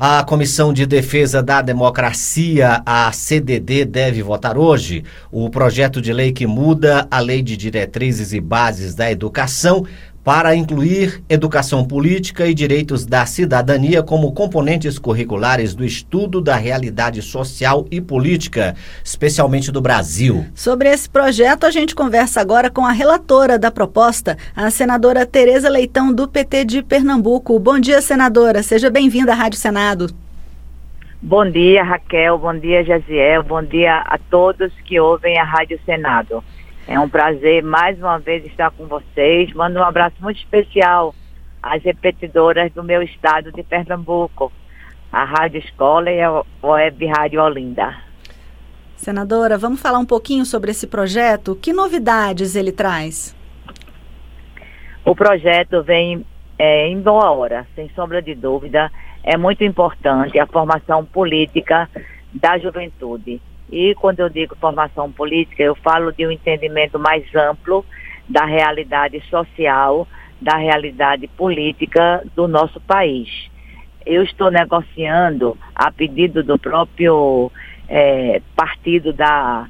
A Comissão de Defesa da Democracia, a CDD, deve votar hoje o projeto de lei que muda a Lei de Diretrizes e Bases da Educação para incluir educação política e direitos da cidadania como componentes curriculares do estudo da realidade social e política, especialmente do Brasil. Sobre esse projeto, a gente conversa agora com a relatora da proposta, a senadora Tereza Leitão, do PT de Pernambuco. Bom dia, senadora. Seja bem-vinda à Rádio Senado. Bom dia, Raquel. Bom dia, Jaziel. Bom dia a todos que ouvem a Rádio Senado. É um prazer mais uma vez estar com vocês. Mando um abraço muito especial às repetidoras do meu estado de Pernambuco, a Rádio Escola e a Web Rádio Olinda. Senadora, vamos falar um pouquinho sobre esse projeto. Que novidades ele traz? O projeto vem é, em boa hora, sem sombra de dúvida. É muito importante a formação política da juventude. E quando eu digo formação política, eu falo de um entendimento mais amplo da realidade social, da realidade política do nosso país. Eu estou negociando, a pedido do próprio é, partido da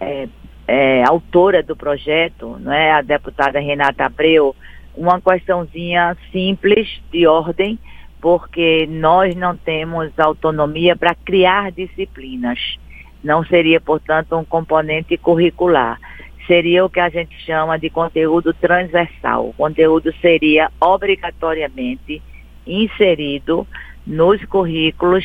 é, é, autora do projeto, não é, a deputada Renata Abreu, uma questãozinha simples de ordem, porque nós não temos autonomia para criar disciplinas não seria, portanto, um componente curricular. Seria o que a gente chama de conteúdo transversal. O conteúdo seria obrigatoriamente inserido nos currículos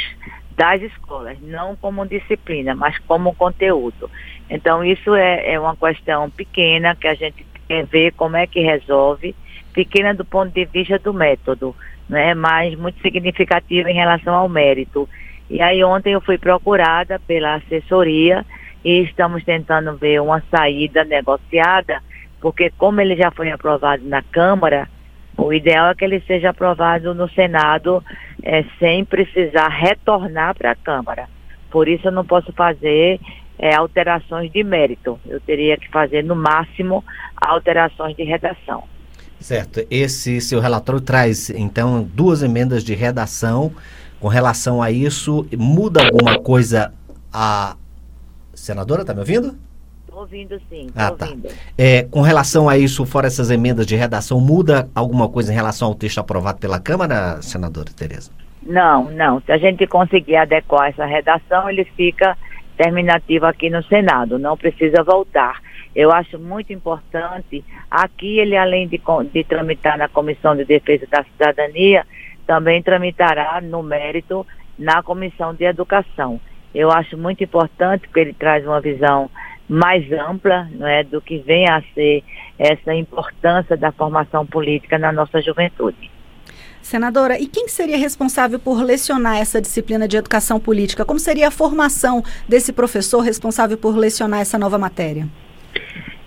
das escolas, não como disciplina, mas como conteúdo. Então, isso é, é uma questão pequena que a gente quer ver como é que resolve, pequena do ponto de vista do método, né, mas muito significativa em relação ao mérito. E aí ontem eu fui procurada pela assessoria e estamos tentando ver uma saída negociada, porque como ele já foi aprovado na Câmara, o ideal é que ele seja aprovado no Senado é, sem precisar retornar para a Câmara. Por isso eu não posso fazer é, alterações de mérito. Eu teria que fazer, no máximo, alterações de redação. Certo. Esse seu relatório traz, então, duas emendas de redação com relação a isso, muda alguma coisa a senadora, está me ouvindo? Estou ouvindo sim, ah, tá. ouvindo. É, com relação a isso, fora essas emendas de redação, muda alguma coisa em relação ao texto aprovado pela Câmara, senadora Tereza? Não, não. Se a gente conseguir adequar essa redação, ele fica terminativo aqui no Senado, não precisa voltar. Eu acho muito importante, aqui ele além de, de tramitar na Comissão de Defesa da Cidadania, também tramitará no mérito na Comissão de Educação. Eu acho muito importante porque ele traz uma visão mais ampla não é, do que vem a ser essa importância da formação política na nossa juventude. Senadora, e quem seria responsável por lecionar essa disciplina de educação política? Como seria a formação desse professor responsável por lecionar essa nova matéria?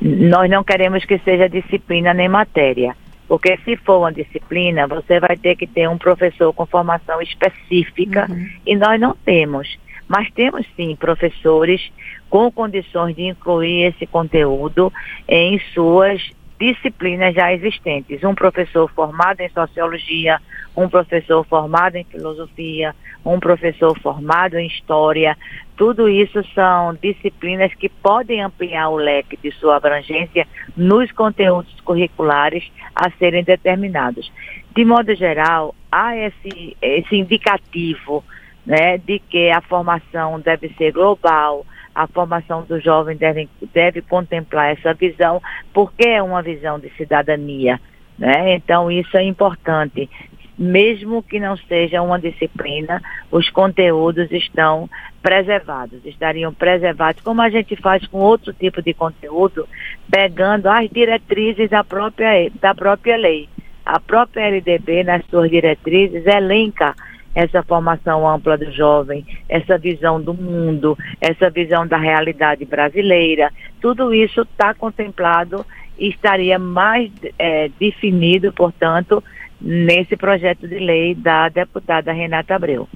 Nós não queremos que seja disciplina nem matéria. Porque se for uma disciplina, você vai ter que ter um professor com formação específica uhum. e nós não temos. Mas temos sim professores com condições de incluir esse conteúdo em suas disciplinas já existentes. Um professor formado em sociologia, um professor formado em filosofia, um professor formado em história. Tudo isso são disciplinas que podem ampliar o leque de sua abrangência nos conteúdos curriculares a serem determinados. De modo geral, há esse, esse indicativo né, de que a formação deve ser global, a formação do jovem deve, deve contemplar essa visão, porque é uma visão de cidadania. Né? Então, isso é importante. Mesmo que não seja uma disciplina, os conteúdos estão preservados, estariam preservados, como a gente faz com outro tipo de conteúdo, pegando as diretrizes da própria, da própria lei. A própria LDB, nas suas diretrizes, elenca essa formação ampla do jovem, essa visão do mundo, essa visão da realidade brasileira, tudo isso está contemplado e estaria mais é, definido, portanto, nesse projeto de lei da deputada Renata Abreu.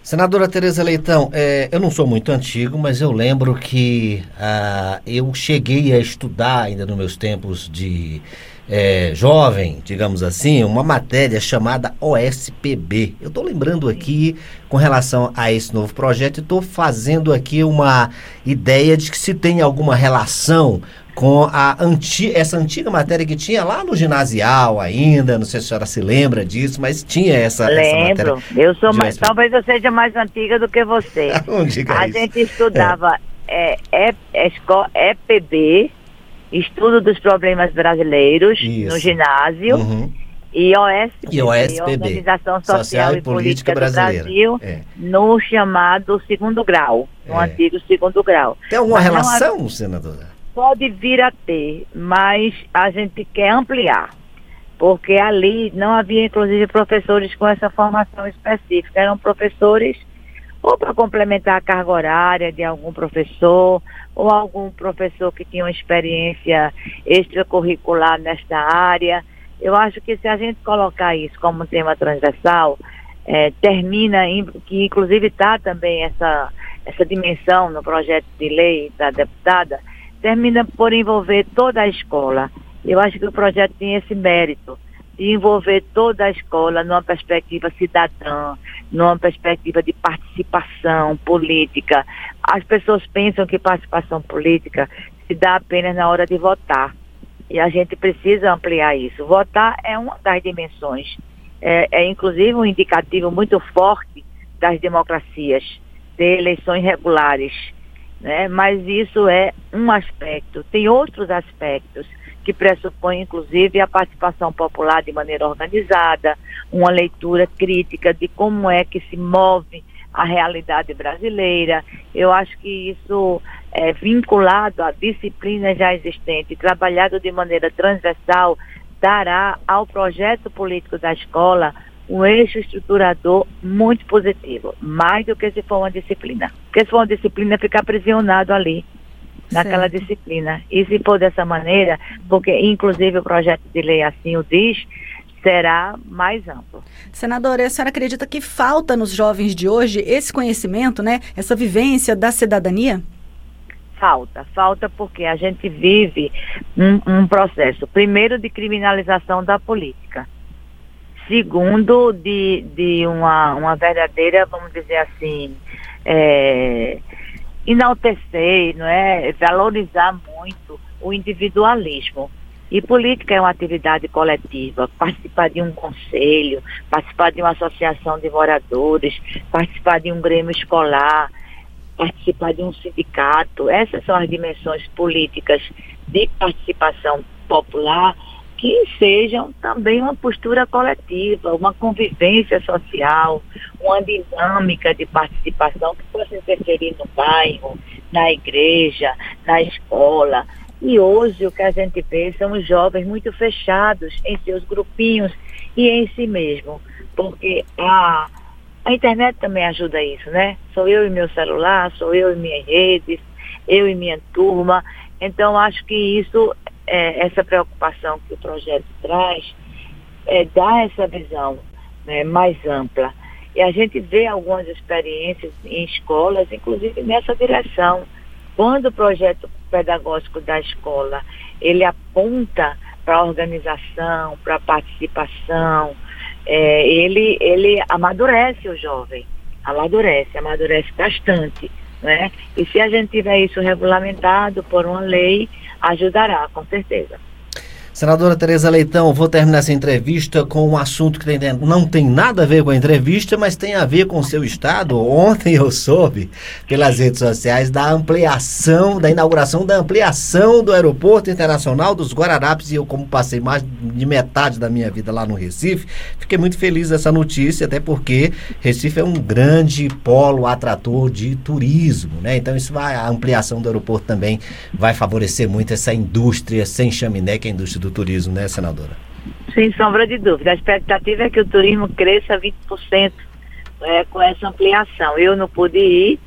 Senadora Tereza Leitão, é, eu não sou muito antigo, mas eu lembro que ah, eu cheguei a estudar ainda nos meus tempos de é, jovem, digamos assim, uma matéria chamada OSPB. Eu estou lembrando aqui com relação a esse novo projeto e estou fazendo aqui uma ideia de que se tem alguma relação com a anti, essa antiga matéria que tinha lá no ginasial ainda, não sei se a senhora se lembra disso, mas tinha essa, Lembro. essa Eu sou mais, talvez eu seja mais antiga do que você. não diga a isso. gente estudava é. É, é, EPB, Estudo dos Problemas Brasileiros, isso. no ginásio. Uhum. E e OSPB, Organização Social, Social e, Política, Política Brasileira. Brasil, é. no chamado segundo grau, no é. antigo segundo grau. Tem alguma mas relação, senadora? Pode vir a ter, mas a gente quer ampliar. Porque ali não havia, inclusive, professores com essa formação específica. Eram professores ou para complementar a carga horária de algum professor, ou algum professor que tinha uma experiência extracurricular nesta área. Eu acho que se a gente colocar isso como tema transversal, é, termina, que inclusive está também essa, essa dimensão no projeto de lei da deputada, termina por envolver toda a escola. Eu acho que o projeto tem esse mérito de envolver toda a escola numa perspectiva cidadã, numa perspectiva de participação política. As pessoas pensam que participação política se dá apenas na hora de votar. E a gente precisa ampliar isso. Votar é uma das dimensões. É, é inclusive um indicativo muito forte das democracias, ter eleições regulares. Né? Mas isso é um aspecto. Tem outros aspectos que pressupõe, inclusive, a participação popular de maneira organizada, uma leitura crítica de como é que se move a realidade brasileira. Eu acho que isso é vinculado à disciplina já existente, trabalhado de maneira transversal, dará ao projeto político da escola um eixo estruturador muito positivo, mais do que se for uma disciplina. Porque se for uma disciplina, ficar aprisionado ali naquela certo. disciplina. E se for dessa maneira, porque inclusive o projeto de lei assim o diz, será mais amplo. Senadora, a senhora acredita que falta nos jovens de hoje esse conhecimento, né? Essa vivência da cidadania? Falta, falta porque a gente vive um, um processo, primeiro, de criminalização da política. Segundo, de, de uma, uma verdadeira, vamos dizer assim, é, enaltecer, não é? valorizar muito o individualismo. E política é uma atividade coletiva, participar de um conselho, participar de uma associação de moradores, participar de um grêmio escolar, participar de um sindicato. Essas são as dimensões políticas de participação popular que sejam também uma postura coletiva, uma convivência social, uma dinâmica de participação que possa interferir no bairro, na igreja, na escola. E hoje o que a gente vê são os jovens muito fechados em seus grupinhos e em si mesmo, porque a, a internet também ajuda isso, né? Sou eu e meu celular, sou eu e minhas redes, eu e minha turma. Então acho que isso é, essa preocupação que o projeto traz é, dá essa visão né, mais ampla. E a gente vê algumas experiências em escolas, inclusive nessa direção. Quando o projeto pedagógico da escola ele aponta para a organização, para a participação, é, ele, ele amadurece o jovem, amadurece, amadurece bastante. Né? E se a gente tiver isso regulamentado por uma lei, ajudará, com certeza. Senadora Tereza Leitão, vou terminar essa entrevista com um assunto que não tem nada a ver com a entrevista, mas tem a ver com o seu estado. Ontem eu soube, pelas redes sociais, da ampliação, da inauguração da ampliação do Aeroporto Internacional dos Guararapes. E eu, como passei mais de metade da minha vida lá no Recife, fiquei muito feliz dessa notícia, até porque Recife é um grande polo atrator de turismo, né? Então isso vai, a ampliação do aeroporto também vai favorecer muito essa indústria sem chaminé, que é a indústria do turismo, né, senadora? Sem sombra de dúvida. A expectativa é que o turismo cresça 20% é, com essa ampliação. Eu não pude ir,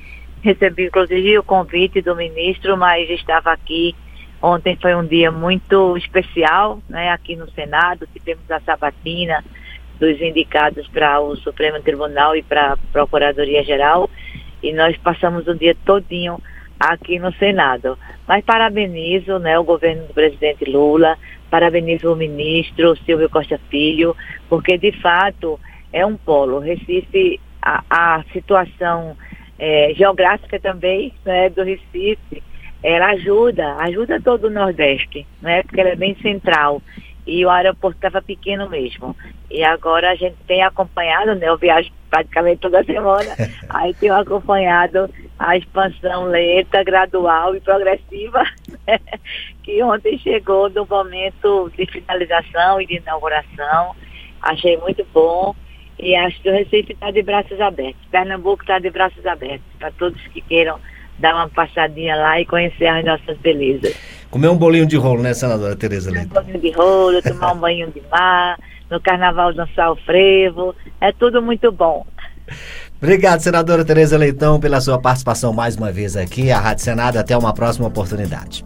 recebi inclusive o convite do ministro, mas estava aqui. Ontem foi um dia muito especial, né, aqui no Senado. Tivemos a sabatina dos indicados para o Supremo Tribunal e para a Procuradoria Geral. E nós passamos o dia todinho aqui no Senado. Mas parabenizo né, o governo do presidente Lula, parabenizo o ministro Silvio Costa Filho, porque de fato é um polo. Recife, a, a situação é, geográfica também né, do Recife, ela ajuda, ajuda todo o Nordeste, né, porque ela é bem central e o aeroporto estava pequeno mesmo. E agora a gente tem acompanhado, né? Eu viajo praticamente toda semana, aí tenho acompanhado a expansão lenta, gradual e progressiva, né, que ontem chegou no momento de finalização e de inauguração. Achei muito bom e acho que o Recife está de braços abertos. Pernambuco está de braços abertos para todos que queiram dar uma passadinha lá e conhecer as nossas belezas. Comer um bolinho de rolo, né, senadora Tereza Leite? Um bolinho de rolo, tomar um banho de mar, no carnaval dançar o frevo, é tudo muito bom. Obrigado, senadora Tereza Leitão, pela sua participação mais uma vez aqui. A Rádio Senado, até uma próxima oportunidade.